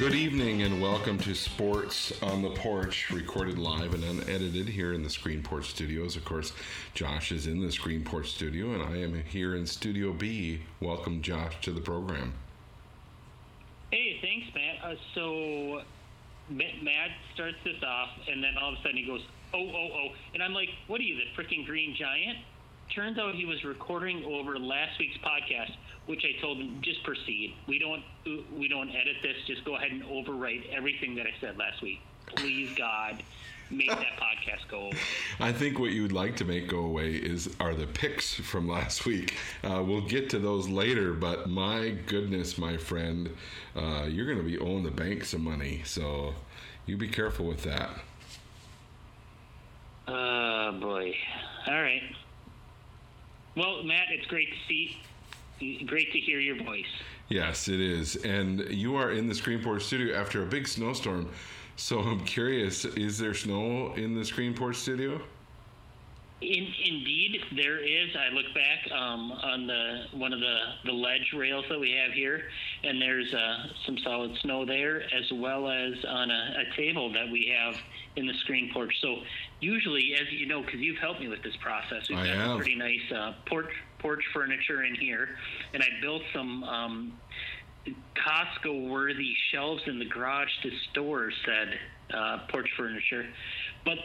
Good evening and welcome to Sports on the Porch, recorded live and unedited here in the Screen Screenport Studios. Of course, Josh is in the Screen Screenport Studio and I am here in Studio B. Welcome, Josh, to the program. Hey, thanks, Matt. Uh, so Matt starts this off, and then all of a sudden he goes, "Oh, oh, oh," and I'm like, "What are you, the freaking Green Giant?" Turns out he was recording over last week's podcast, which I told him just proceed. We don't we don't edit this. Just go ahead and overwrite everything that I said last week. Please, God, make that podcast go away. I think what you would like to make go away is are the picks from last week. Uh, we'll get to those later, but my goodness, my friend, uh, you're going to be owing the bank some money, so you be careful with that. Oh boy! All right. Well, Matt, it's great to see great to hear your voice. Yes, it is. And you are in the Screenport studio after a big snowstorm. So I'm curious, is there snow in the Screenport studio? In, indeed, there is. I look back um, on the one of the, the ledge rails that we have here, and there's uh, some solid snow there, as well as on a, a table that we have in the screen porch. So usually, as you know, because you've helped me with this process, we've I got have. pretty nice uh, porch porch furniture in here, and I built some um, Costco worthy shelves in the garage to store said uh, porch furniture, but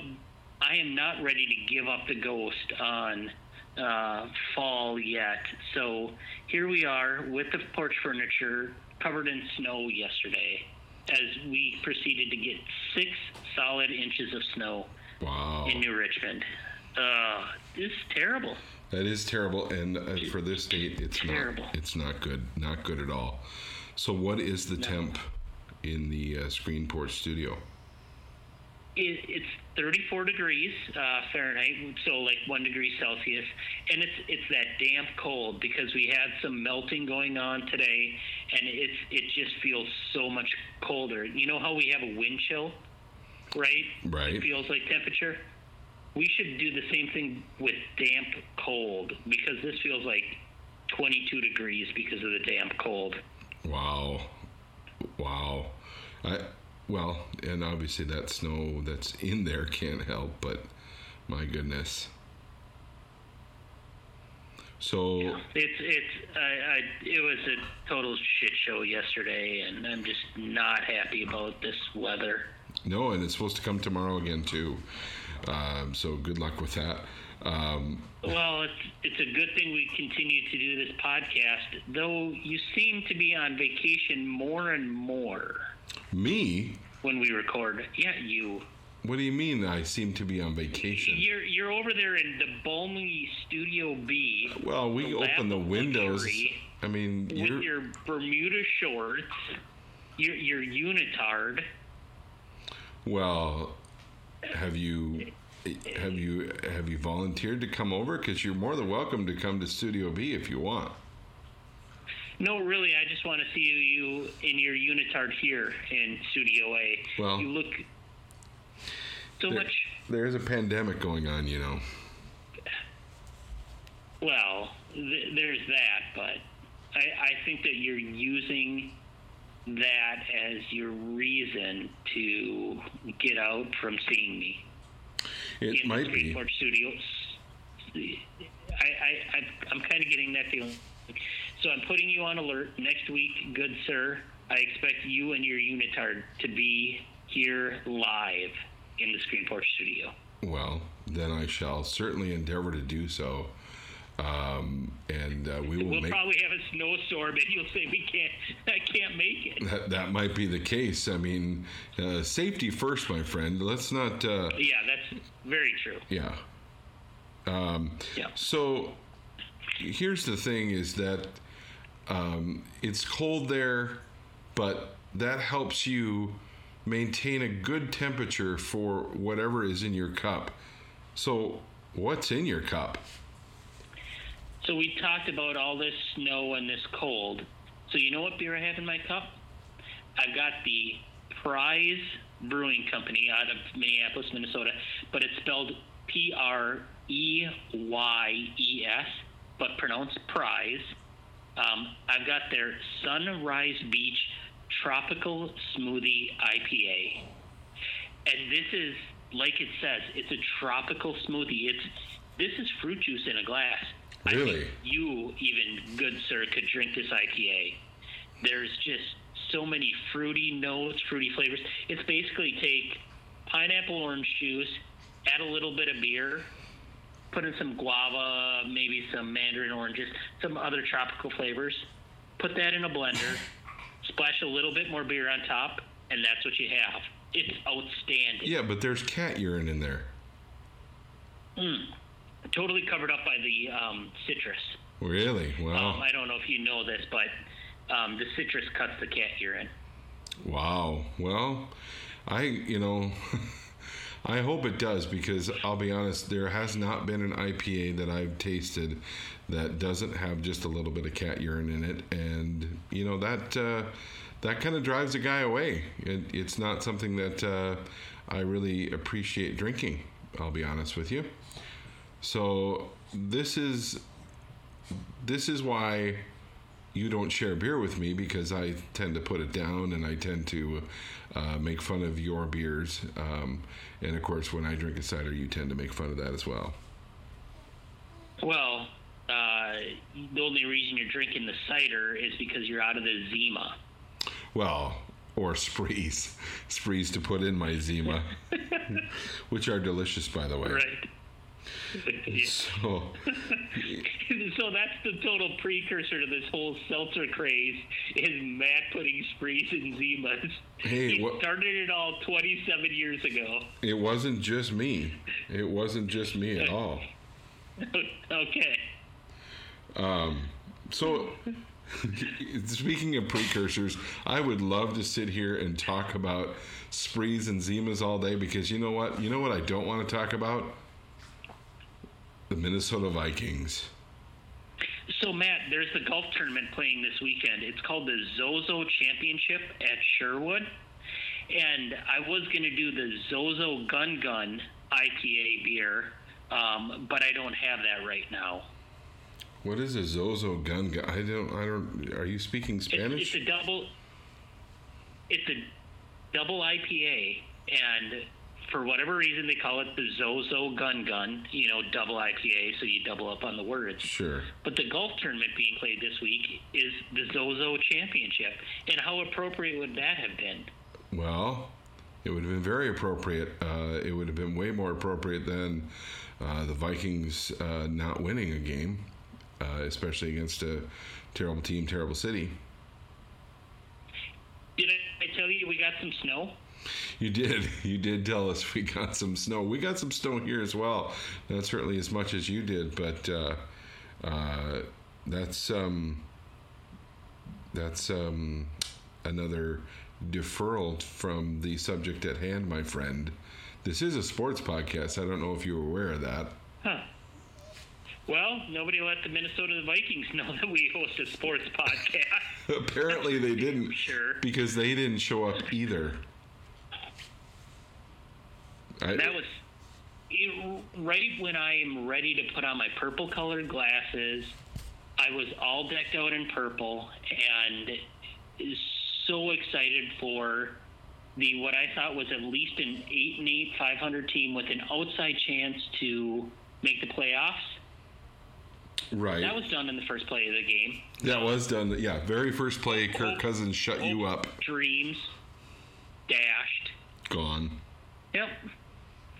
I am not ready to give up the ghost on uh, fall yet. So here we are with the porch furniture covered in snow yesterday as we proceeded to get six solid inches of snow wow. in New Richmond. Uh, this is terrible. That is terrible, and uh, for this state, it's terrible. not. It's not good. Not good at all. So, what is the no. temp in the uh, Screenport studio? It, it's 34 degrees uh, Fahrenheit, so like one degree Celsius, and it's it's that damp cold because we had some melting going on today, and it's it just feels so much colder. You know how we have a wind chill, right? Right. It feels like temperature we should do the same thing with damp cold because this feels like 22 degrees because of the damp cold. Wow. Wow. I well, and obviously that snow that's in there can't help, but my goodness. So yeah, it's it's I, I it was a total shit show yesterday, and I'm just not happy about this weather. No, and it's supposed to come tomorrow again too. Um, so good luck with that. Um, well, it's, it's a good thing we continue to do this podcast, though you seem to be on vacation more and more. Me? When we record. Yeah, you. What do you mean I seem to be on vacation? You're you're over there in the balmy Studio B. Well, we the open the windows. I mean, with your Bermuda shorts, your your unitard. Well, have you have you have you volunteered to come over? Because you're more than welcome to come to Studio B if you want. No, really, I just want to see you in your unitard here in Studio A. Well, you look so there, much. There's a pandemic going on, you know. Well, th- there's that, but I, I think that you're using that as your reason to get out from seeing me. It in might be. Studios. I, I, I, I'm kind of getting that feeling. So I'm putting you on alert next week, good sir. I expect you and your unitard to be here live in the Screenport studio. Well, then I shall certainly endeavor to do so. Um, and uh, we will we'll make, probably have a snowstorm, and you'll say we can't. I can't make it. That, that might be the case. I mean, uh, safety first, my friend. Let's not. Uh, yeah, that's very true. Yeah. Um, yeah. So here's the thing: is that um, it's cold there, but that helps you maintain a good temperature for whatever is in your cup. So, what's in your cup? So we talked about all this snow and this cold. So you know what beer I have in my cup? I've got the Pryes Brewing Company out of Minneapolis, Minnesota, but it's spelled P R E Y E S, but pronounced Prize. Um, I've got their Sunrise Beach tropical smoothie IPA. And this is like it says, it's a tropical smoothie. It's this is fruit juice in a glass. Really? you even good sir could drink this IPA. There's just so many fruity notes, fruity flavors. It's basically take pineapple orange juice, add a little bit of beer, put in some guava, maybe some mandarin oranges, some other tropical flavors. Put that in a blender, splash a little bit more beer on top, and that's what you have. It's outstanding. Yeah, but there's cat urine in there. Hmm. Totally covered up by the um, citrus. Really? Wow. Um, I don't know if you know this, but um, the citrus cuts the cat urine. Wow. Well, I, you know, I hope it does because I'll be honest, there has not been an IPA that I've tasted that doesn't have just a little bit of cat urine in it, and you know that uh, that kind of drives a guy away. It, it's not something that uh, I really appreciate drinking. I'll be honest with you. So this is this is why you don't share beer with me because I tend to put it down and I tend to uh, make fun of your beers. Um, and of course, when I drink a cider, you tend to make fun of that as well. Well, uh, the only reason you're drinking the cider is because you're out of the Zima. Well, or sprees, sprees to put in my Zima, which are delicious, by the way. Right. So, so that's the total precursor to this whole seltzer craze is Matt putting sprees in Zimas. Hey, he what- started it all 27 years ago. it wasn't just me. It wasn't just me at all. okay. Um, So, speaking of precursors, I would love to sit here and talk about sprees and zimas all day because you know what? You know what I don't want to talk about? The Minnesota Vikings. So Matt, there's the golf tournament playing this weekend. It's called the Zozo Championship at Sherwood, and I was going to do the Zozo Gun Gun IPA beer, um, but I don't have that right now. What is a Zozo gun Gun? I don't. I don't. Are you speaking It's, Spanish? it's a double. It's a double IPA, and for whatever reason they call it the Zozo Gun Gun. You know, double IPA, so you double up on the words. Sure. But the golf tournament being played this week is the Zozo Championship, and how appropriate would that have been? Well, it would have been very appropriate. Uh, it would have been way more appropriate than uh, the Vikings uh, not winning a game, uh, especially against a terrible team, terrible city. Did I, I tell you we got some snow? You did. You did tell us we got some snow. We got some snow here as well. Not certainly as much as you did, but uh, uh, that's um, that's um, another deferral from the subject at hand, my friend. This is a sports podcast. I don't know if you were aware of that. Huh. Well, nobody let the Minnesota Vikings know that we host a sports podcast. Apparently, they didn't Sure. because they didn't show up either. I, That was it, right when I am ready to put on my purple colored glasses. I was all decked out in purple and so excited for the what I thought was at least an eight and eight, five hundred team with an outside chance to make the playoffs. right. That was done in the first play of the game. That was done. Yeah, very first play, Kirk Cousins shut you up. Dreams dashed. Gone. Yep.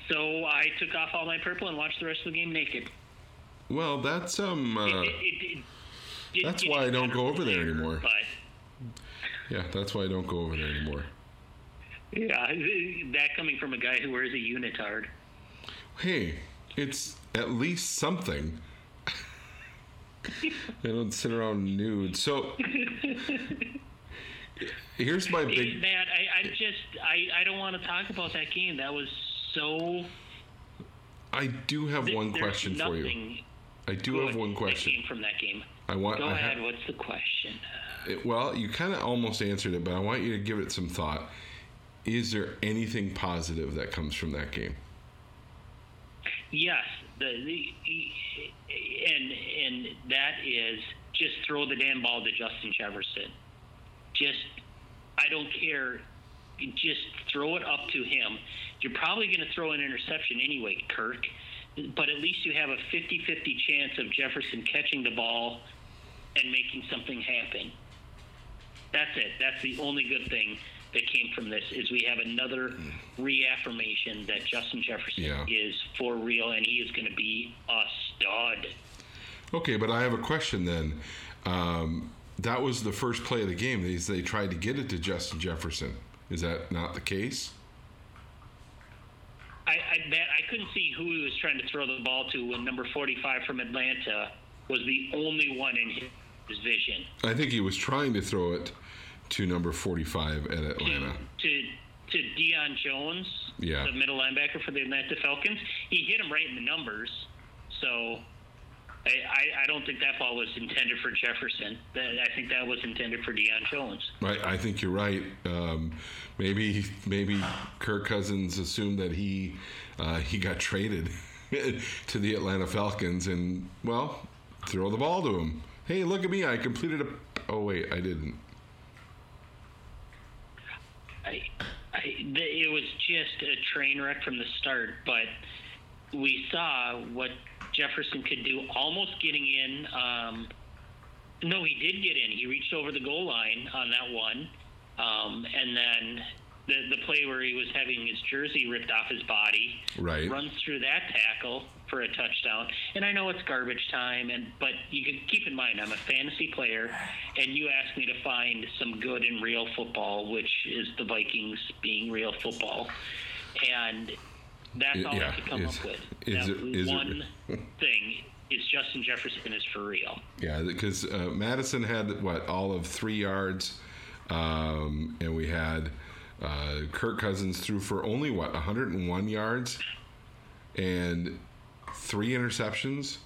So I took off all my purple and watched the rest of the game naked. Well, that's um. Uh, It- it- it- That's why I don't go over there anymore. But yeah, that's why I don't go over there anymore. yeah, that coming from a guy who wears a unitard. Hey, it's at least something. I don't sit around nude. So here's my big. Matt, I, I just I, I don't want to talk about that game. That was so. I do have one question for you. I do have one that question. came from that game. I want. Go I ahead. ha- What's the question? it- well, you kind of almost answered it, but I want you to give it some thought. Is there anything positive that comes from that game? Yes, the, the and and that is just throw the damn ball to Justin Jefferson. Just, I don't care. Just throw it up to him. You're probably going to throw an interception anyway, Kirk, but at least you have a 50 50 chance of Jefferson catching the ball and making something happen. That's it. That's the only good thing that came from this is we have another reaffirmation that Justin Jefferson Yeah. is for real and he is going to be a stud. Okay, but I have a question then. Um, that was the first play of the game. They, they tried to get it to Justin Jefferson. Is that not the case? I, I bet I couldn't see who he was trying to throw the ball to when number 45 from Atlanta was the only one in his, vision. I think he was trying to throw it to number 45 at Atlanta. To to Deion Jones, Yeah. the middle linebacker for the Atlanta Falcons, he hit him right in the numbers. So I, I, don't think that ball was intended for Jefferson. I think that was intended for Deion Jones. I, I think you're right. Um, maybe maybe Kirk Cousins assumed that he uh, he got traded to the Atlanta Falcons, and well, throw the ball to him. Hey, look at me! I completed a. Oh wait, I didn't. I, I, it was just a train wreck from the start, but we saw what Jefferson could do, almost getting in. Um, no, he did get in. He reached over the goal line on that one, um, and then the the play where he was having his jersey ripped off his body, Right. runs through that tackle for a touchdown. And I know it's garbage time, and but you can keep in mind I'm a fantasy player, and you asked me to find some good in real football, which is the Vikings being real football, and that's all Yeah, I could come is- up with. is that it- is it- one thing is Justin Jefferson is for real. Yeah, because uh, Mattison had what all of three yards, um, and we had uh, Kirk Cousins threw for only what 101 yards, and three interceptions,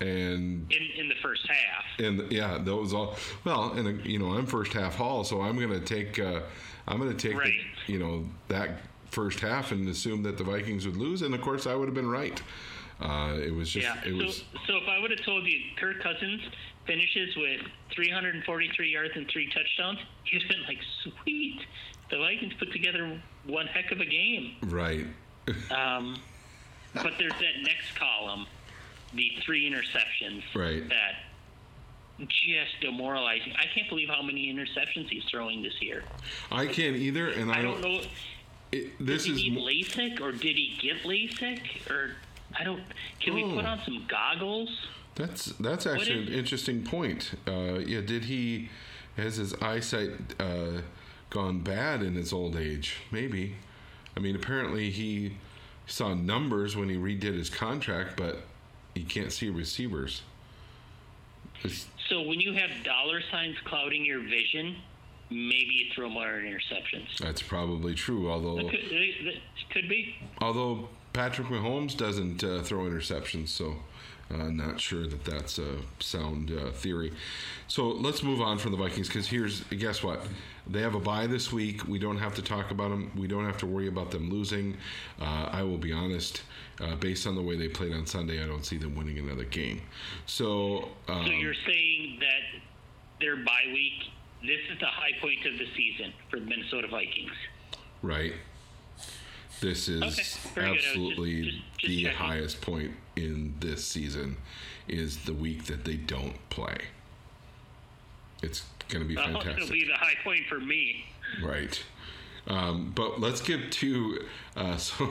and In in the first half, and yeah, those all well, and uh, you know I'm first half Hall, so I'm gonna take uh, I'm gonna take Right. the, you know that first half and assume that the Vikings would lose, and of course I would have been right. Uh, it was just yeah. it was so so if I would have told you Kirk Cousins finishes with 343 yards and three touchdowns, you'd have been like, sweet. The Vikings put together one heck of a game. right. Um, but there's that next column, the three interceptions. Right. That just demoralizing. I can't believe how many interceptions he's throwing this year. I can't either, and I, I don't know. It, Did this he is need LASIK or did he get LASIK or I don't. Can we Oh. put on some goggles? that's that's actually is- an interesting point. Uh, yeah, did he has his eyesight uh, gone bad in his old age? Maybe. I mean, apparently he saw numbers when he redid his contract, but he can't see receivers. It's- So when you have dollar signs clouding your vision, maybe you throw more interceptions. that's probably true. Although That could, that could be. although Patrick Mahomes doesn't uh, throw interceptions, so uh, not sure that that's a sound uh, theory. So let's move on from the Vikings because here's guess what they have a bye this week. We don't have to talk about them. We don't have to worry about them losing. Uh, I will be honest. Uh, based on the way they played on Sunday, I don't see them winning another game. So, um, So you're saying that their bye week, this is the high point of the season for the Minnesota Vikings. right, this is Okay, very good. I was just- absolutely just- just the checking. highest point in this season. Is the week that they don't play. It's going to be fantastic. it'll be the high point for me. Right. Um, but let's get to uh, so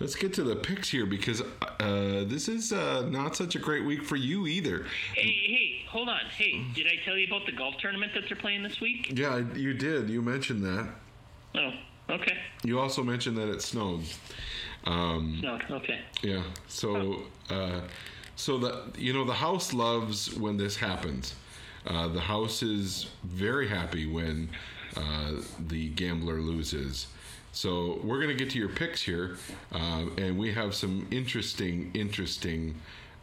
let's get to the picks here because uh, this is uh, not such a great week for you either. Hey, hey, hold on. Hey, did I tell you about the golf tournament that they're playing this week? Yeah, you did. You mentioned that. Oh, okay. You also mentioned that it snowed. Um, No, okay. yeah. So uh, so the you know the house loves when this happens. Uh, the house is very happy when uh, the gambler loses. So we're going to get to your picks here, uh, and we have some interesting, interesting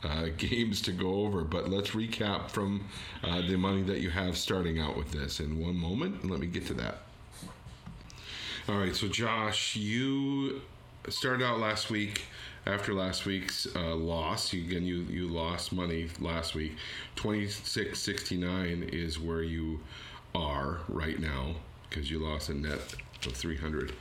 uh, games to go over. But let's recap from uh, the money that you have starting out with this in one moment. Let me get to that. All right, so Josh, you started out last week. After last week's uh, loss, you, again you you lost money last week. Twenty six sixty nine is where you are right now because you lost a net of 300.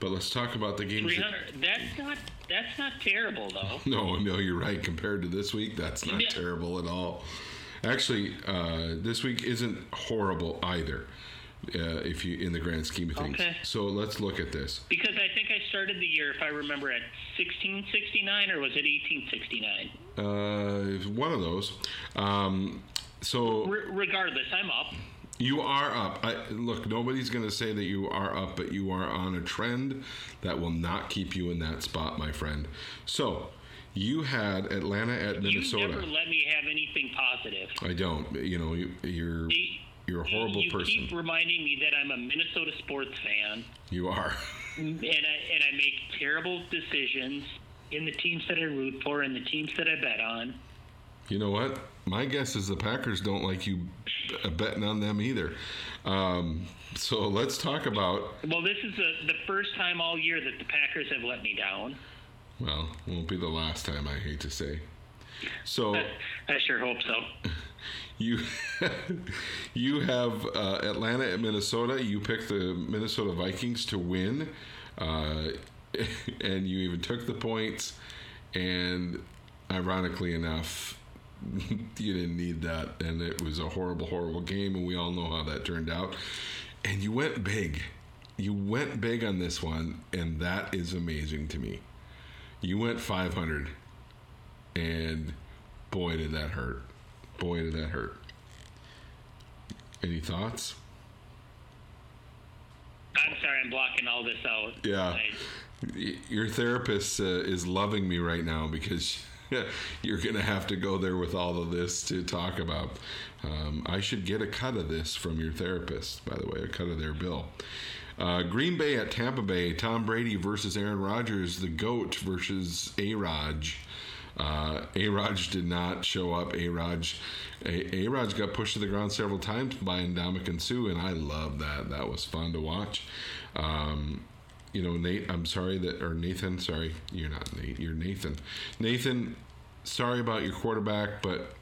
But let's talk about the games. Three hundred. That's not. That's not terrible though. No, no, you're right. Compared to this week, that's not Yeah. terrible at all. Actually, uh, this week isn't horrible either. Uh, if you in the grand scheme of things. Okay. So let's look at this. Because I think I started the year, if I remember, at 1669 or was it 1869? Uh, one of those. Um, so Re- regardless, I'm up. You are up. I, look, nobody's going to say that you are up, but you are on a trend that will not keep you in that spot, my friend. So, you had Atlanta at Minnesota. You never let me have anything positive. I don't. You know, you, you're You- you're a horrible you person. keep reminding me that I'm a Minnesota sports fan, You are. and I and I make terrible decisions in the teams that I root for and the teams that I bet on. You know what? My guess is the Packers don't like you betting on them either. Um, so let's talk about. Well, this is the the first time all year that the Packers have let me down. Well, won't be the last time. I hate to say. So. I sure hope so. You you have uh, Atlanta at Minnesota. You picked the Minnesota Vikings to win, uh, and you even took the points. And ironically enough, you didn't need that, and it was a horrible, horrible game, and we all know how that turned out. And you went big. You went big on this one, and that is amazing to me. You went 500, and boy, did that hurt. Boy, did that hurt. Any thoughts? I'm sorry, I'm blocking all this out. Yeah. I- Your therapist uh, is loving me right now because you're going to have to go there with all of this to talk about. Um, I should get a cut of this from your therapist, by the way, a cut of their bill. Uh, Green Bay at Tampa Bay, Tom Brady versus Aaron Rodgers, the GOAT versus A Raj. Uh, A Raj did not show up. A Raj A Raj got pushed to the ground several times by Ndamukong Suh, and I love that. That was fun to watch. Um, you know, Nate, I'm sorry that, or Nathan, sorry, you're not Nate, you're Nathan. Nathan, sorry about your quarterback, but,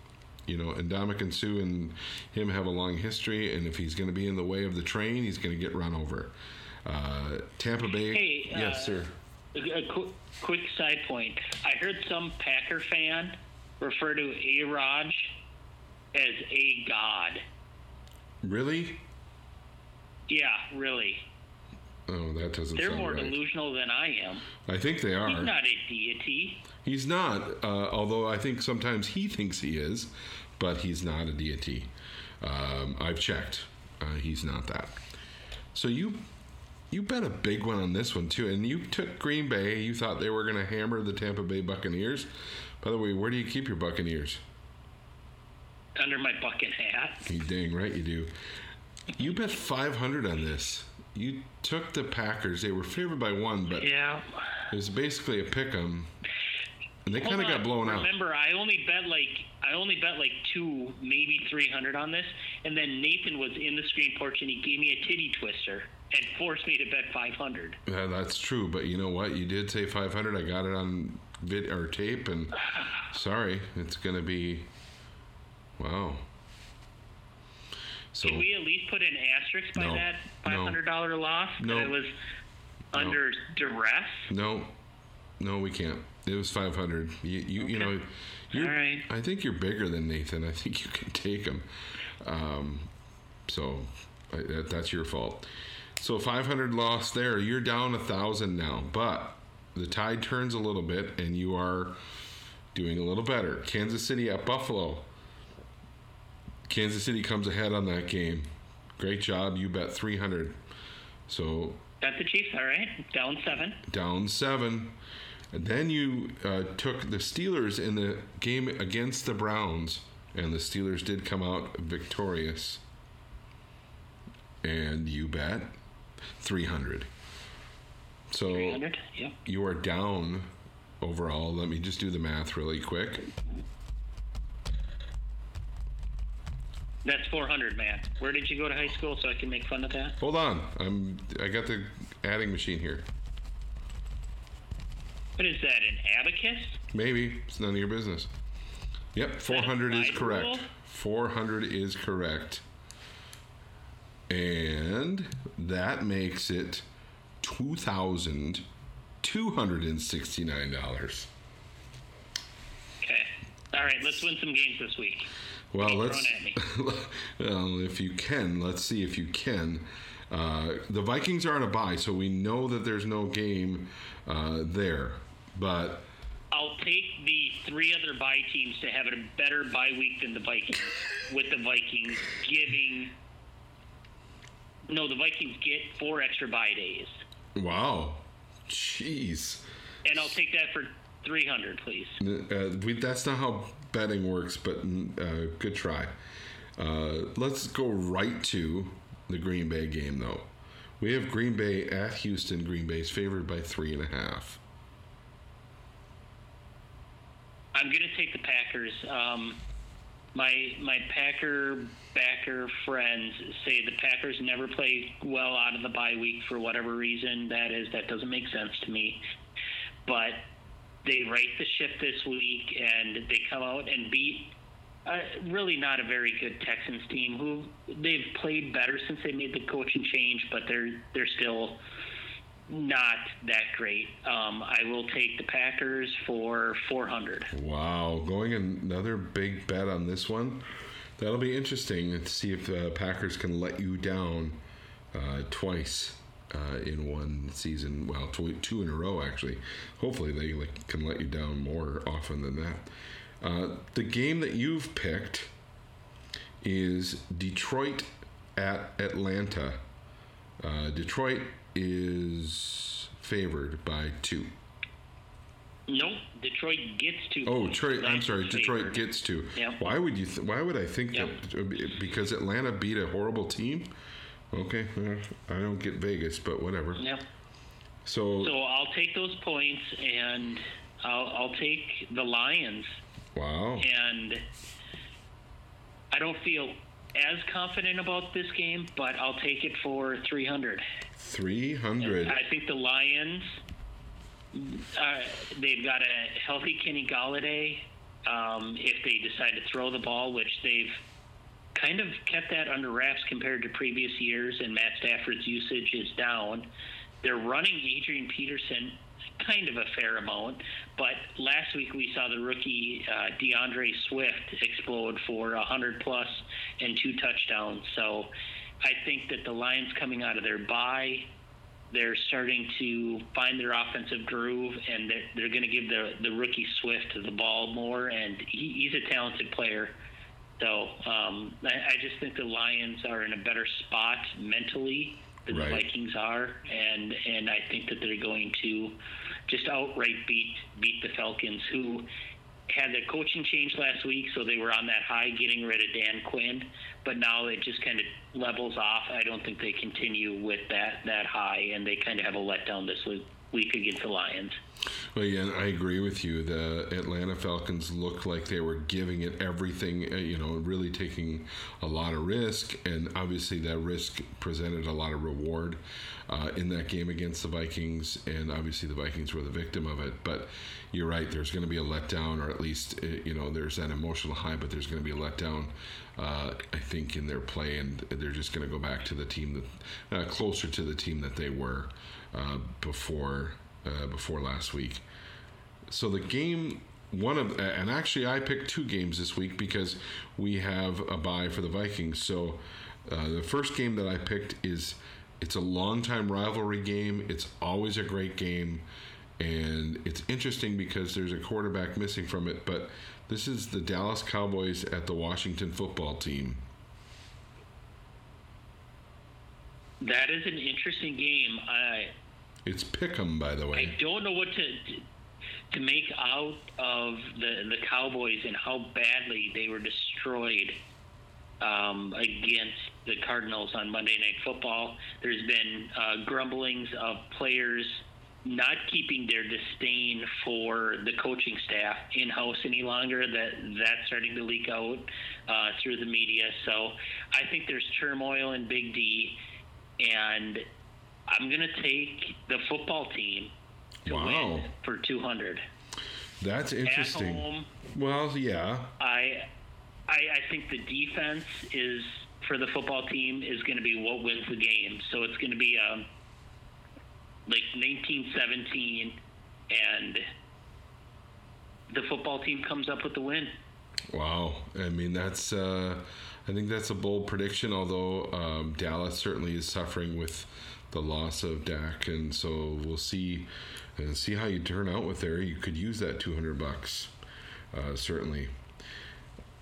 you know, and Suh and him have a long history, and if he's going to be in the way of the train, he's going to get run over. Uh, Tampa Bay. Hey, yes, uh, sir. A, a qu- quick side point. I heard some Packer fan refer to A Raj as a god. Really? Yeah, really. Oh, that doesn't They're more right. delusional than I am. I think they are. He's not a deity. He's not, uh, although I think sometimes he thinks he is, but he's not a deity. Um, I've checked. Uh, he's not that. So you you bet a big one on this one too, and you took Green Bay. You thought they were going to hammer the Tampa Bay Buccaneers. By the way, where do you keep your Buccaneers? Under my bucket hat. You dang right you do. You bet five hundred on this. You took the Packers. They were favored by one, but Yeah. it was basically a pick 'em, and they kind of got blown out. Remember, I only bet like I only bet like two, maybe three hundred on this, and then Nathan was in the screen porch and he gave me a titty twister and forced me to bet five hundred. Yeah, that's true, but you know what? You did say 500. I got it on vid or tape, and sorry, it's going to be wow. So Can we at least put an asterisk by No. that five hundred dollar loss? No. That it was under duress. no, no, we can't. It was 500. You, you, you know, you're. Right. I think you're bigger than Nathan. I think you can take him. Um, so I, that, that's your fault. So 500 loss there. You're down a thousand now, but the tide turns a little bit, and you are doing a little better. Kansas City at Buffalo. Kansas City comes ahead on that game. Great job. You bet 300. So Bet the Chiefs. All right, down seven. down seven. And then you uh, took the Steelers in the game against the Browns, and the Steelers did come out victorious. And you bet 300. So Three hundred. Yep. you are down overall. Let me just do the math really quick. That's four hundred, man. Where did you go to high school so I can make fun of that? Hold on. I'm I got the adding machine here. What is that? An abacus? Maybe it's none of your business. Yep, 400 is slide correct. rule? 400 is correct. And that makes it $2,269. Okay. All right, let's win some games this week. Well, let's. throwing at me. well, if you can, let's see if you can. Uh, the Vikings are on a bye, so we know that there's no game uh, there. But I'll take the three other bye teams to have a better bye week than the Vikings, with the Vikings giving. No, the Vikings get four extra bye days, wow, jeez, and I'll take that for three hundred, please. uh, we, that's not how betting works. But uh, good try. Uh, let's go right to the Green Bay game, though. We have Green Bay at Houston. Green Bay is favored by three and a half. I'm going to take the Packers. Um, my my Packer backer friends say the Packers never play well out of the bye week for whatever reason that is. That doesn't make sense to me. But they right the ship this week and they come out and beat really not a very good Texans team who they've played better since they made the coaching change, but they're they're still not that great. Um, I will take the Packers for 400. Wow, going another big bet on this one. That'll be interesting to see if the Packers can let you down uh, twice uh, in one season. Well, tw- two in a row actually. Hopefully, they like, can let you down more often than that. Uh, the game that you've picked is Detroit at Atlanta. Uh, Detroit is favored by two. Nope, Detroit gets to. Oh, Detroit. I'm sorry. Detroit favored. gets to. Why would you? Th- why would I think that? Because Atlanta beat a horrible team. Okay, well, I don't get Vegas, but whatever. Yep. So, So I'll take those points, and I'll, I'll take the Lions. wow. And I don't feel as confident about this game, but I'll take it for 300. Three hundred. I think the Lions, uh, they've got a healthy Kenny Golladay. Um, if they decide to throw the ball, which they've kind of kept that under wraps compared to previous years, and Matt Stafford's usage is down. They're running Adrian Peterson kind of a fair amount, but last week we saw the rookie uh, D'Andre Swift explode for 100 plus and two touchdowns. So I think that the Lions coming out of their bye, they're starting to find their offensive groove, and they're, they're going to give the the rookie Swift the ball more, and he, he's a talented player. So um, I, I just think the Lions are in a better spot mentally than Right. the Vikings are, and and I think that they're going to just outright beat beat the Falcons, who had their coaching change last week, so they were on that high, getting rid of Dan Quinn. But now it just kind of levels off. I don't think they continue with that that high, and they kind of have a letdown this week, week against the Lions. Well, yeah, I agree with you. The Atlanta Falcons looked like they were giving it everything, uh, you know, really taking a lot of risk, and obviously that risk presented a lot of reward uh, in that game against the Vikings, and obviously the Vikings were the victim of it. But you're right, there's going to be a letdown, or at least, uh, you know, there's that emotional high, but there's going to be a letdown, uh, I think, in their play, and they're just going to go back to the team that, uh, closer to the team that they were uh, before uh, before last week. So the game, one of, and actually I picked two games this week because we have a bye for the Vikings. So uh, the first game that I picked is it's a long-time rivalry game. It's always a great game, and it's interesting because there's a quarterback missing from it. But this is the Dallas Cowboys at the Washington Football Team. That is an interesting game. I It's Pick'em, by the way. I don't know what to to make out of the the Cowboys and how badly they were destroyed um, against the Cardinals on Monday Night Football. There's been uh, grumblings of players not keeping their disdain for the coaching staff in house any longer. That that's starting to leak out uh, through the media. So I think there's turmoil in Big D, and I'm going to take the football team to Wow. win for 200 That's at interesting. home. Well, yeah. I, I I think the defense is for the football team is going to be what wins the game. So it's going to be um, like 1917, and the football team comes up with the win. Wow, I mean that's uh, I think that's a bold prediction. Although um, Dallas certainly is suffering with the loss of Dak, and so we'll see and see how you turn out with there. You could use that 200 bucks, uh, certainly.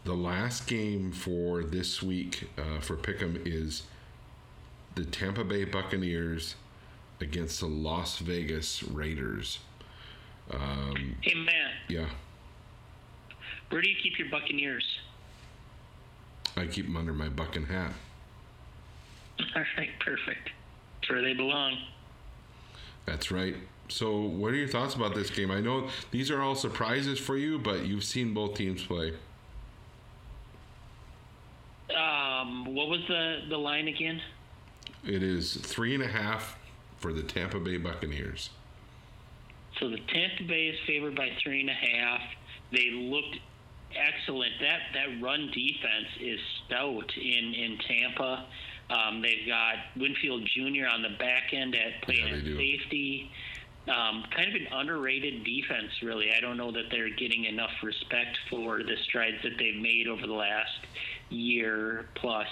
The last game for this week uh, for Pick'em is the Tampa Bay Buccaneers against the Las Vegas Raiders. Um, Hey, Matt, yeah, where do you keep your Buccaneers? I keep them under my bucking hat. All right, perfect. It's where they belong. That's right. So, what are your thoughts about this game? I know these are all surprises for you, but you've seen both teams play. Um, what was the, the line again? It is three and a half for the Tampa Bay Buccaneers. So the Tampa Bay is favored by three and a half. They looked excellent. That that run defense is stout in in Tampa. Um, they've got Winfield Jr. on the back end at playing Yeah, they at do. safety. Um, kind of an underrated defense, really. I don't know that they're getting enough respect for the strides that they've made over the last year plus.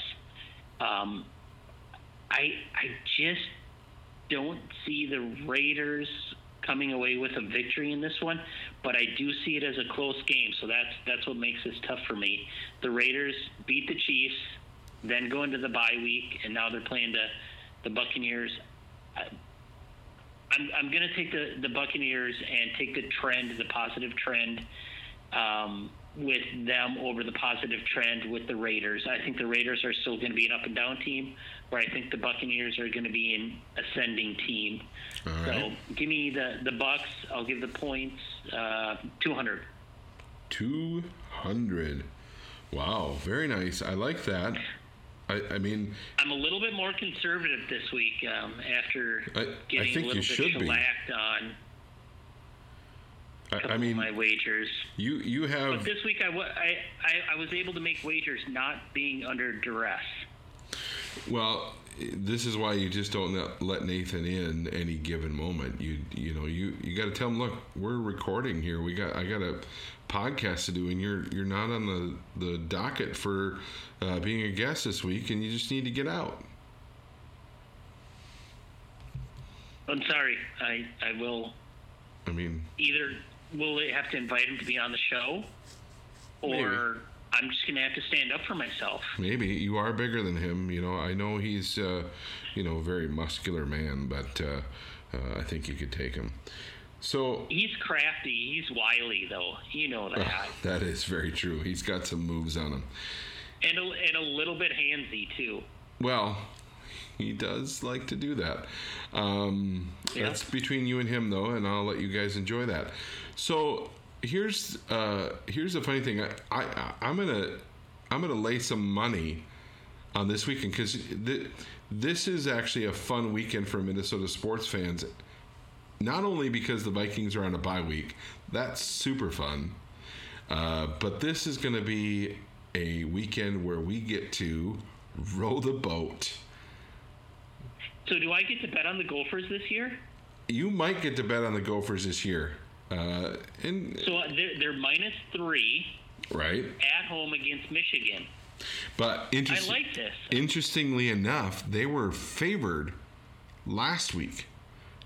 Um, I I just don't see the Raiders coming away with a victory in this one, but I do see it as a close game. So that's that's what makes this tough for me. The Raiders beat the Chiefs, then go into the bye week, and now they're playing the the Buccaneers. I'm I'm going to take the the Buccaneers and take the trend, the positive trend. Um, with them over the positive trend with the Raiders. I think the Raiders are still going to be an up and down team, where I think the Buccaneers are going to be an ascending team. All so right. give me the the Bucks. I'll give the points uh, 200. 200. Wow, very nice. I like that. I, I mean, I'm a little bit more conservative this week um, after I- getting think a you little should bit be. on I, I mean, my wagers. you you have. But this week I, I, I, I was able to make wagers not being under duress. well. This is why you just don't let- let Nathan in any given moment. You you know you you got to tell him, look, we're recording here. We got I got a podcast to do, and you're you're not on the the docket for uh, being a guest this week, and you just need to get out. I'm sorry. I, I will I mean, either will they have to invite him to be on the show, or Maybe. I'm just going to have to stand up for myself. Maybe you are bigger than him. You know, I know he's, uh, you know, a very muscular man, but uh, uh, I think you could take him. So He's crafty. He's wily, though. You know that. that is very true. He's got some moves on him. and, a, and a little bit handsy, too. Well, he does like to do that. Um, Yeah. That's between you and him, though, and I'll let you guys enjoy that. So here's uh, here's the funny thing. I, I I'm gonna I'm gonna lay some money on this weekend because th- this is actually a fun weekend for Minnesota sports fans. Not only because the Vikings are on a bye week, that's super fun. Uh, but this is going to be a weekend where we get to row the boat. So, do I get to bet on the Gophers this year? You might get to bet on the Gophers this year. Uh, and So, uh, they're, they're minus three right, at home against Michigan. but interest- like this. interestingly enough, they were favored last week,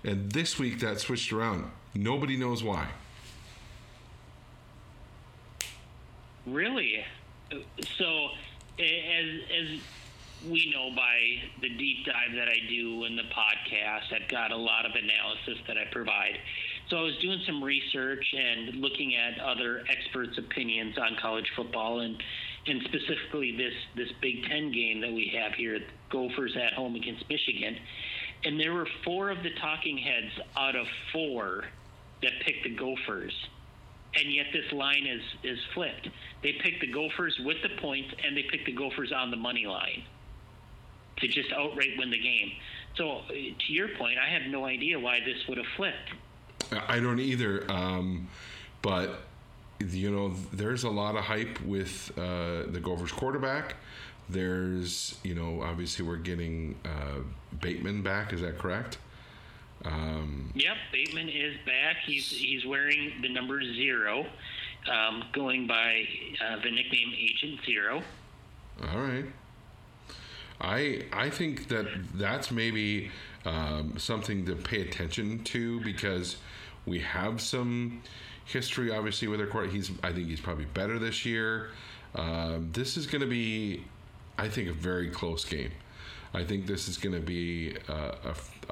and this week that switched around. Nobody knows why. Really? So, as as we know by the deep dive that I do in the podcast, I've got a lot of analysis that I provide. So I was doing some research and looking at other experts' opinions on college football and and specifically this this Big Ten game that we have here, Gophers at home against Michigan. And there were four of the talking heads out of four that picked the Gophers and yet this line is is flipped. They picked the Gophers with the points, and they picked the Gophers on the money line to just outright win the game. So, uh, to your point, I have no idea why this would have flipped. I don't either. Um, but you know, there's a lot of hype with uh, the Gophers quarterback. There's, you know, obviously we're getting uh, Bateman back. Is that correct? Um, yep, Bateman is back. He's he's wearing the number zero, um, going by uh, the nickname Agent Zero. All right. I I think that that's maybe um, something to pay attention to because we have some history, obviously, with our court. He's I think he's probably better this year. Um, this is going to be, I think, a very close game. I think this is going to be a,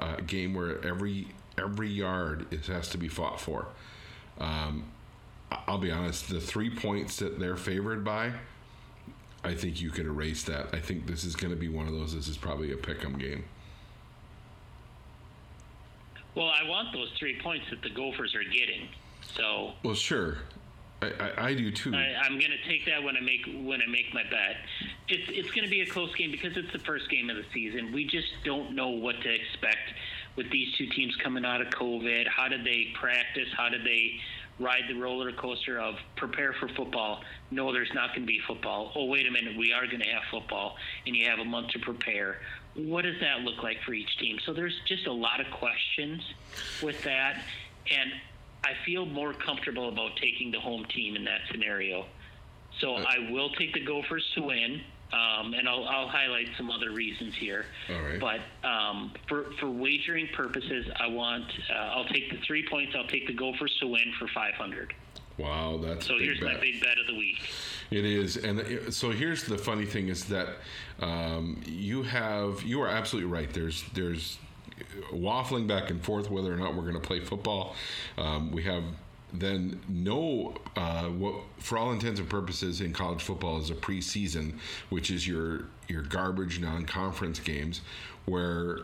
a, a, game where every every yard is, has to be fought for. Um, I'll be honest, the three points that they're favored by, I think you could erase that. I think this is going to be one of those. This is probably a pick 'em game. Well, I want those three points that the Gophers are getting. So. Well, sure. I, I, I do too. I, am going to take that when I make when I make my bet. It's it's going to be a close game because it's the first game of the season. We just don't know what to expect with these two teams coming out of COVID. How did they practice? How did they ride the roller coaster of prepare for football? No, there's not going to be football. Oh, wait a minute, we are going to have football, and you have a month to prepare. What does that look like for each team? So there's just a lot of questions with that, and I feel more comfortable about taking the home team in that scenario. So I will take the Gophers to win, um, and I'll, I'll, highlight some other reasons here. But um, for for wagering purposes, I want uh, I'll take the three points. I'll take the Gophers to win for 500. Wow, that's so. here's bet. my big bet of the week. It is, and it, so here's the funny thing: is that um, you have you are absolutely right. There's there's waffling back and forth whether or not we're going to play football. Um, we have then no uh, what for all intents and purposes in college football is a preseason, which is your your garbage non-conference games, where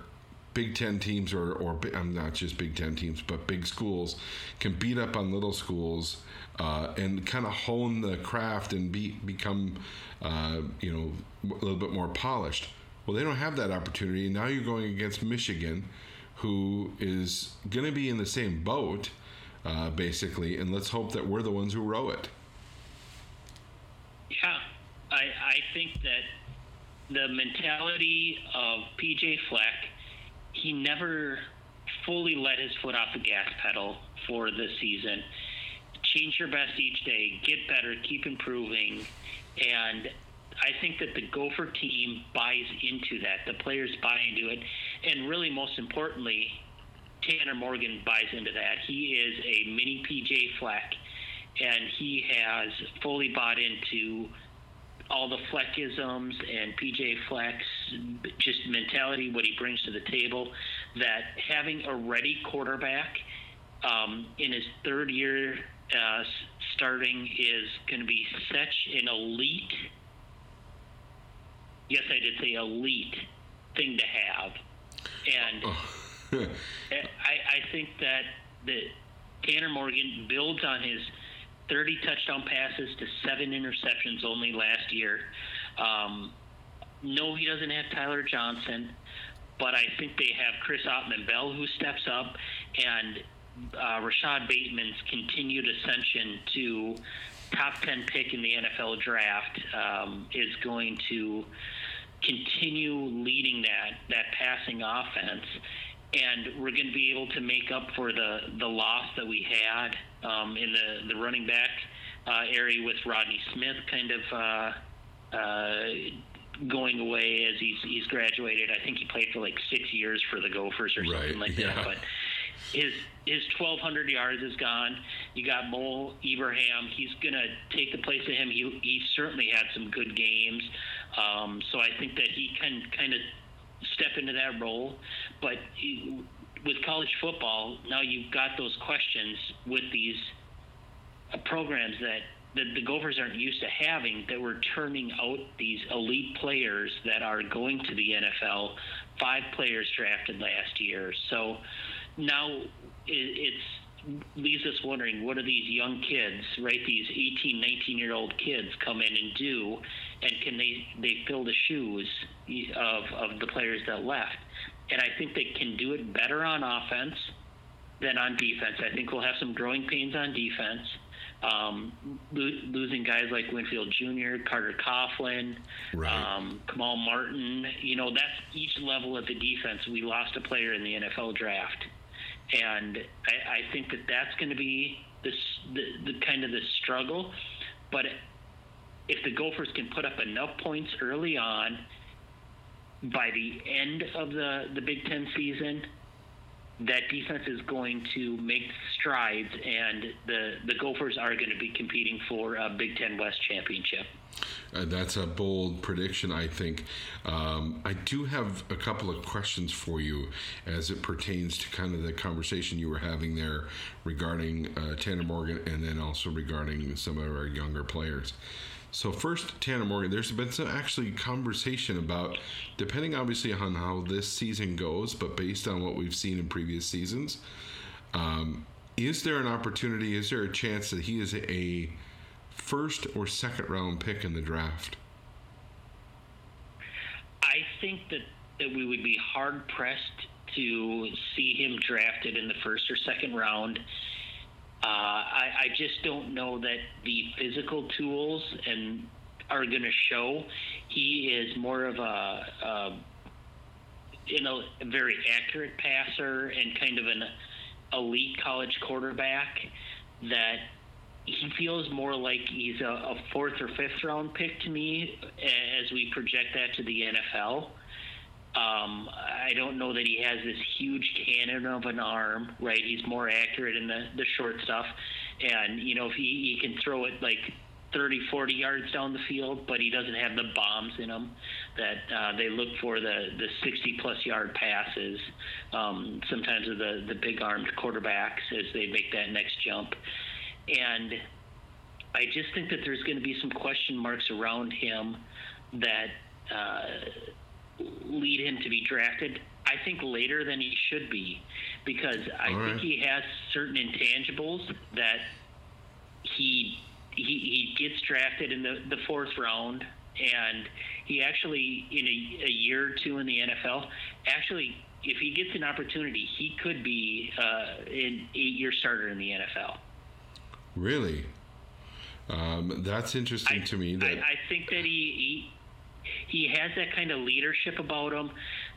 Big Ten teams or or I'm not just Big Ten teams, but big schools can beat up on little schools uh, and kind of hone the craft and be become uh, you know a little bit more polished. Well, they don't have that opportunity. Now you're going against Michigan, who is going to be in the same boat, uh, basically, and let's hope that we're the ones who row it. Yeah, I, I think that the mentality of PJ Fleck, he never fully let his foot off the gas pedal for the season. Change your best each day, get better, keep improving, and I think that the Gopher team buys into that. The players buy into it, and really, most importantly, Tanner Morgan buys into that. He is a mini PJ Fleck, and he has fully bought into all the Fleckisms and PJ Fleck's just mentality, what he brings to the table. That having a ready quarterback um, in his third year uh, starting is going to be such an elite yes, I did say elite thing to have, and oh. I, I think that that Tanner Morgan builds on his 30 touchdown passes to seven interceptions only last year. Um, no, he doesn't have Tyler Johnson, but I think they have Chris Autman-Bell who steps up, and uh, Rashod Bateman's continued ascension to top 10 pick in the NFL draft um, is going to continue leading that that passing offense, and we're going to be able to make up for the the loss that we had um, in the the running back uh, area with Rodney Smith kind of. Uh, uh, going away as he's he's graduated. I think he played for like six years for the Gophers or something like yeah. that. But his his 1,200 yards is gone. You got Mo Ibrahim. He's gonna take the place of him. He he certainly had some good games. Um, so I think that he can kind of step into that role. But with college football, now you've got those questions with these uh, programs that the, the Gophers aren't used to having that we're turning out these elite players that are going to the NFL. Five players drafted last year. So now it, it's leaves us wondering what do these young kids, right? These 18, 19 year old kids come in and do, and can they they fill the shoes of of the players that left? And I think they can do it better on offense than on defense. I think we'll have some growing pains on defense, um, lo- losing guys like Winfield Jr., Carter Coughlin, Right. um, Kamal Martin. You know, that's each level of the defense. We lost a player in the NFL draft, and I, I think that that's going to be this the, the kind of the struggle. But if the Gophers can put up enough points early on, by the end of the the Big Ten season, that defense is going to make strides, and the the Gophers are going to be competing for a Big Ten West championship. Uh, that's a bold prediction, I think. Um, I do have a couple of questions for you as it pertains to kind of the conversation you were having there regarding uh, Tanner Morgan and then also regarding some of our younger players. So, first, Tanner Morgan, there's been some actually conversation about, depending obviously on how this season goes, but based on what we've seen in previous seasons, um, is there an opportunity, is there a chance that he is a first or second round pick in the draft? I think that, that we would be hard pressed to see him drafted in the first or second round. Uh, I, I just don't know that the physical tools and are going to show. He is more of a, a you know a very accurate passer and kind of an elite college quarterback that he feels more like he's a, a, fourth or fifth round pick to me as we project that to the NFL. Um, I don't know that he has this huge cannon of an arm, right? He's more accurate in the, the short stuff. And, you know, if he, he can throw it like 30, 40 yards down the field, but he doesn't have the bombs in him that uh, they look for the, the 60 plus yard passes, um, sometimes of the, the big armed quarterbacks as they make that next jump. And I just think that there's going to be some question marks around him that uh, lead him to be drafted. I think later than he should be, because I All think he has certain intangibles that he he, he gets drafted in the, the fourth round, and he actually in a, a year or two in the NFL actually. If he gets an opportunity, he could be uh, an eight-year starter in the NFL. Really? Um, that's interesting I, to me. That I, I think that he, he he has that kind of leadership about him,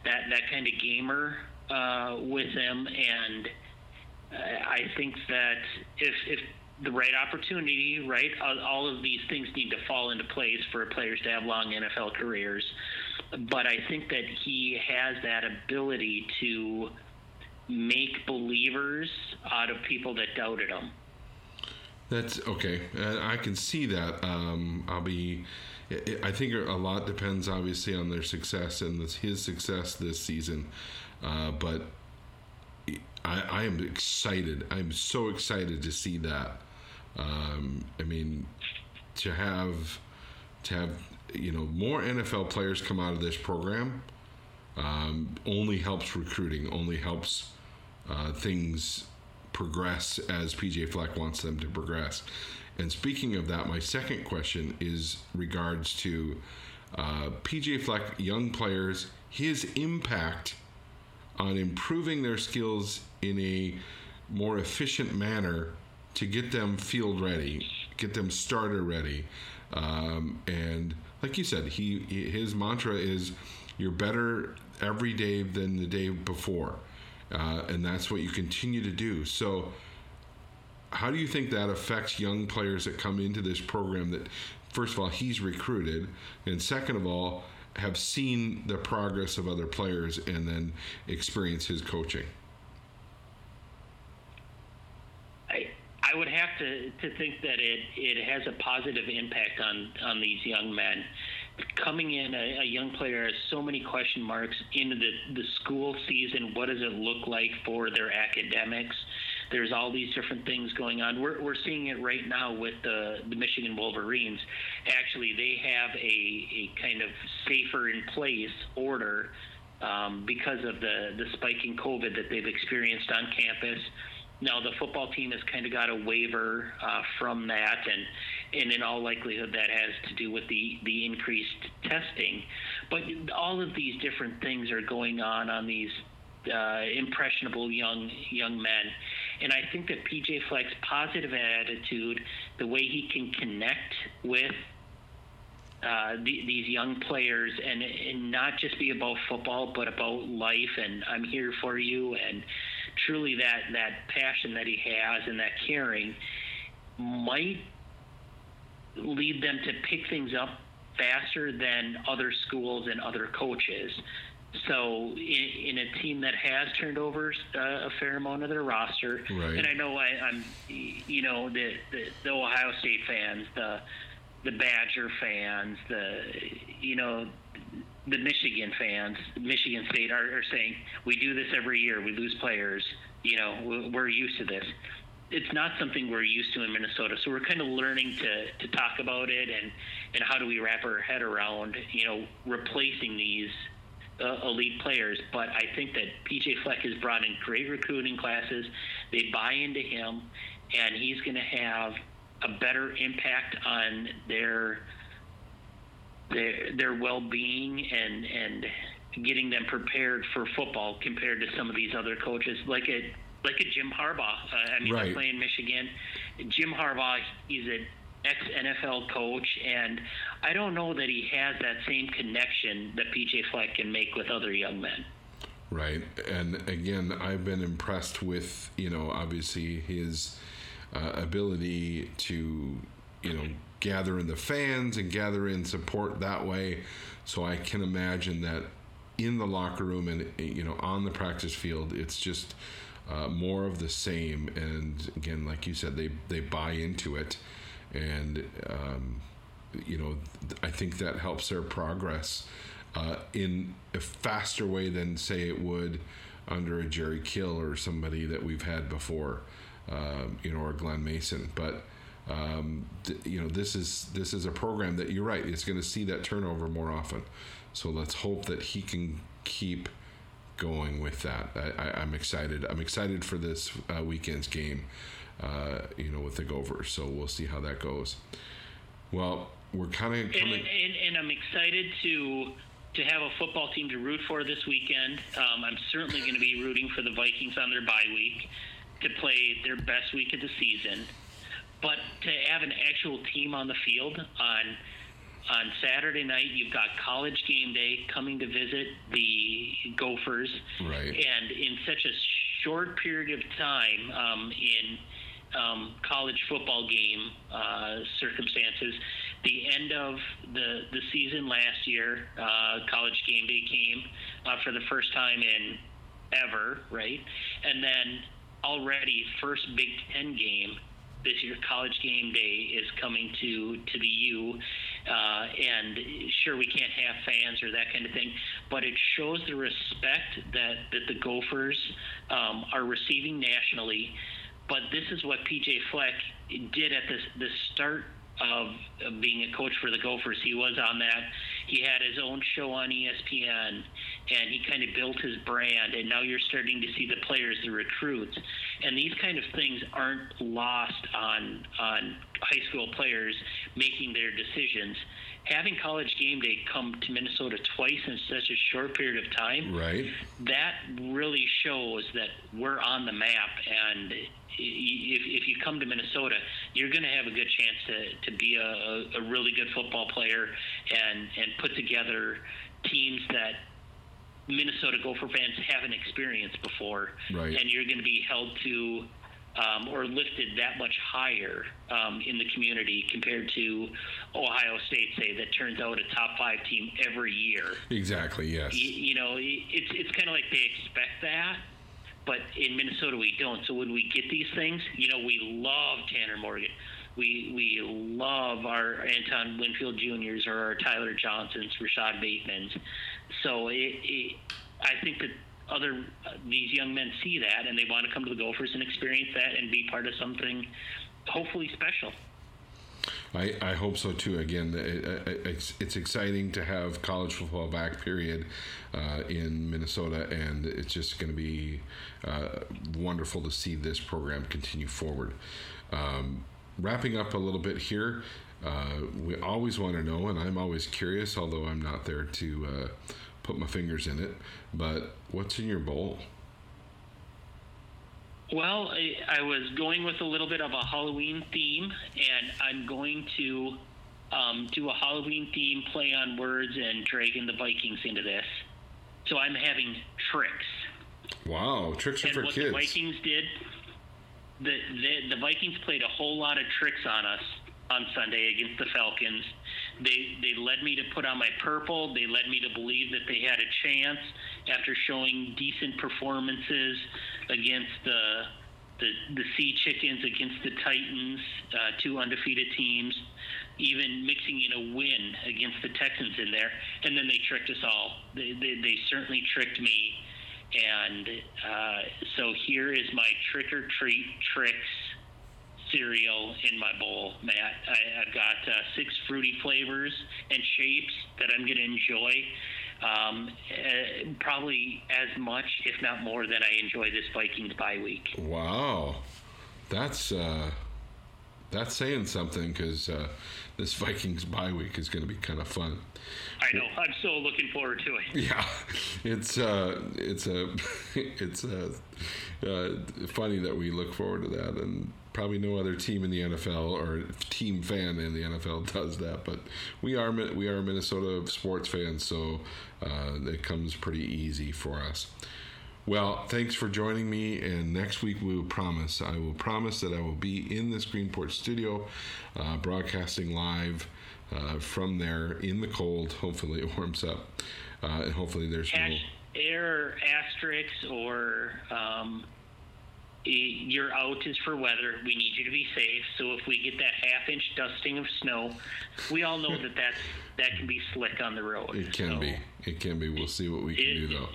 that that kind of gamer uh, with him, and uh, I think that if if the right opportunity, right, all, of these things need to fall into place for players to have long NFL careers. But I think that he has that ability to make believers out of people that doubted him. That's okay. Uh, I can see that. Um, I'll be. I- think a lot depends obviously on their success and this, his success this season. Uh, but I, I am excited. I'm so excited to see that. Um, I mean, to have to have you know more NFL players come out of this program um, only helps recruiting. Only helps uh, things progress as PJ Fleck wants them to progress. And speaking of that, my second question is regards to uh, PJ Fleck, young players, his impact on improving their skills in a more efficient manner to get them field ready, get them starter ready. Um, and like you said, he his mantra is you're better every day than the day before. Uh, and that's what you continue to do. So, how do you think that affects young players that come into this program that, first of all, he's recruited, and second of all, have seen the progress of other players and then experience his coaching? I I would have to, to think that it, it has a positive impact on, on these young men. Coming in, a, a young player has so many question marks into the, the school season. What does it look like for their academics? There's all these different things going on. We're, we're seeing it right now with the, the Michigan Wolverines. Actually, they have a, a kind of safer in place order um, because of the, the spike in COVID that they've experienced on campus. Now the football team has kind of got a waiver uh, from that, and and in all likelihood that has to do with the the increased testing. But all of these different things are going on on these uh, impressionable young young men, And I think that PJ Fleck's positive attitude, the way he can connect with uh, the, these young players and, and not just be about football, but about life and I'm here for you and truly that, that passion that he has and that caring might lead them to pick things up faster than other schools and other coaches. So, in, in a team that has turned over uh, a fair amount of their roster, right. and I know I, I'm, you know, the, the the Ohio State fans, the the Badger fans, the you know, the Michigan fans, Michigan State are, are saying we do this every year. We lose players. You know, we're used to this it's not something we're used to in Minnesota. So we're kind of learning to, to talk about it and, and how do we wrap our head around, you know, replacing these uh, elite players. But I think that PJ Fleck has brought in great recruiting classes. They buy into him, and he's going to have a better impact on their their their well-being and and getting them prepared for football compared to some of these other coaches like a like a Jim Harbaugh. Uh, I mean, right. playing Michigan. Jim Harbaugh, he's an ex NFL coach, and I don't know that he has that same connection that PJ Fleck can make with other young men. Right, and again, I've been impressed with you know obviously his uh, ability to you know gather in the fans and gather in support that way. So I can imagine that in the locker room and you know on the practice field, it's just uh, more of the same. And again, like you said, they they buy into it, and um, you know I think that helps their progress uh, in a faster way than say it would under a Jerry Kill or somebody that we've had before, um, you know, or Glenn Mason. But um, th- you know, this is this is a program that you're right. It's going to see that turnover more often. So let's hope that he can keep going with that. I, am excited. I'm excited for this uh, weekend's game. Uh, you know, with the Gophers. So we'll see how that goes. Well, we're kind of coming. And, and, and, I'm excited to to have a football team to root for this weekend. Um, I'm certainly going to be rooting for the Vikings on their bye week to play their best week of the season. But to have an actual team on the field on on Saturday night, you've got college game day coming to visit the Gophers. Right. And in such a short period of time um, in um, college football game uh, circumstances, the end of the, the season last year, uh, college game day came uh, for the first time in ever, right? And then already first Big Ten game this year, college game day is coming to to the U, uh, and sure we can't have fans or that kind of thing, but it shows the respect that that the Gophers um, are receiving nationally. But this is what PJ Fleck did at the the start of, being a coach for the Gophers. He was on that. He had his own show on ESPN, and he kind of built his brand. And now you're starting to see the players, the recruits, and these kind of things aren't lost on on high school players making their decisions. Having college game day come to Minnesota twice in such a short period of time, right? That really shows that we're on the map and if, if you come to Minnesota, you're going to have a good chance to, to be a, a really good football player and, and put together teams that Minnesota Gopher fans haven't experienced before. Right. And you're going to be held to um, or lifted that much higher um, in the community compared to Ohio State, say, that turns out a top five team every year. Exactly, yes. You, you know, it's, it's kind of like they expect that but in Minnesota we don't. So when we get these things, you know, we love Tanner Morgan. We we love our Anton Winfield Juniors or our Tyler Johnsons, Rashod Bateman's. So it, it, I think that other uh, these young men see that and they want to come to the Gophers and experience that and be part of something hopefully special. I, I hope so too. Again, it, it's, it's exciting to have college football back period uh, in Minnesota, and it's just going to be uh, wonderful to see this program continue forward. Um, wrapping up a little bit here, uh, we always want to know, and I'm always curious, although I'm not there to uh, put my fingers in it. But what's in your bowl? Well, I, I was going with a little bit of a Halloween theme, and I'm going to um, do a Halloween theme, play on words, and dragging the Vikings into this. So I'm having tricks. Wow, tricks are and for what kids. the Vikings did, the, the the Vikings played a whole lot of tricks on us on Sunday against the Falcons. They they led me to put on my purple. They led me to believe that they had a chance after showing decent performances against the the, the Sea Chickens, against the Titans, uh, two undefeated teams, even mixing in a win against the Texans in there, and then they tricked us all. They they, they certainly tricked me, and uh, so here is my trick or treat tricks cereal in my bowl, Matt. I, I've got uh, six fruity flavors and shapes that I'm going to enjoy. Um, uh, probably as much, if not more, than I enjoy this Vikings bye week. Wow, that's uh, that's saying something because uh, this Vikings bye week is going to be kind of fun. I know. I'm so looking forward to it. Yeah, it's uh, it's a it's uh, uh, funny that we look forward to that, and probably no other team in the NFL or team fan in the NFL does that. But we are we are Minnesota sports fans, so uh, it comes pretty easy for us. Well, thanks for joining me. And next week we will promise, I will promise that I will be in the Greenport studio, uh, broadcasting live uh, from there in the cold. Hopefully it warms up, uh, and hopefully there's no. Air asterisks or um, your out is for weather. We need you to be safe. So if we get that half inch dusting of snow, we all know that that's, that can be slick on the road. It can So be. It can be. We'll see what we can it- do, though.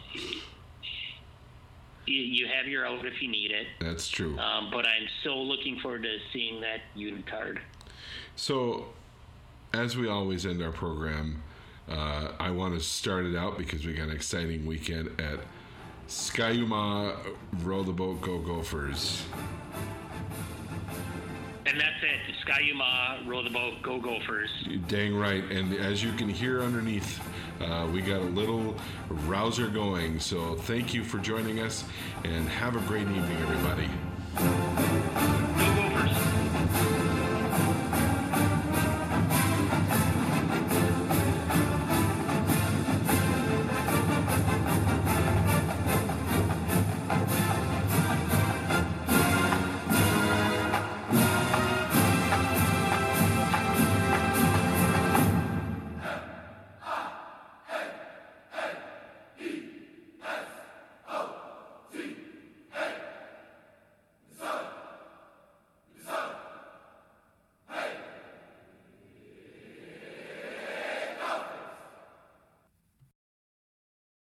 You, you have your out if you need it. That's true. Um, but I'm so looking forward to seeing that unitard. So, as we always end our program, uh, I want to start it out because we got an exciting weekend at Ski-U-Mah Row the Boat Go Gophers. And that's it. Ski-U-Mah, row the boat, go Gophers. Dang right. And as you can hear underneath, uh, we got a little rouser going. So, thank you for joining us and have a great evening, everybody.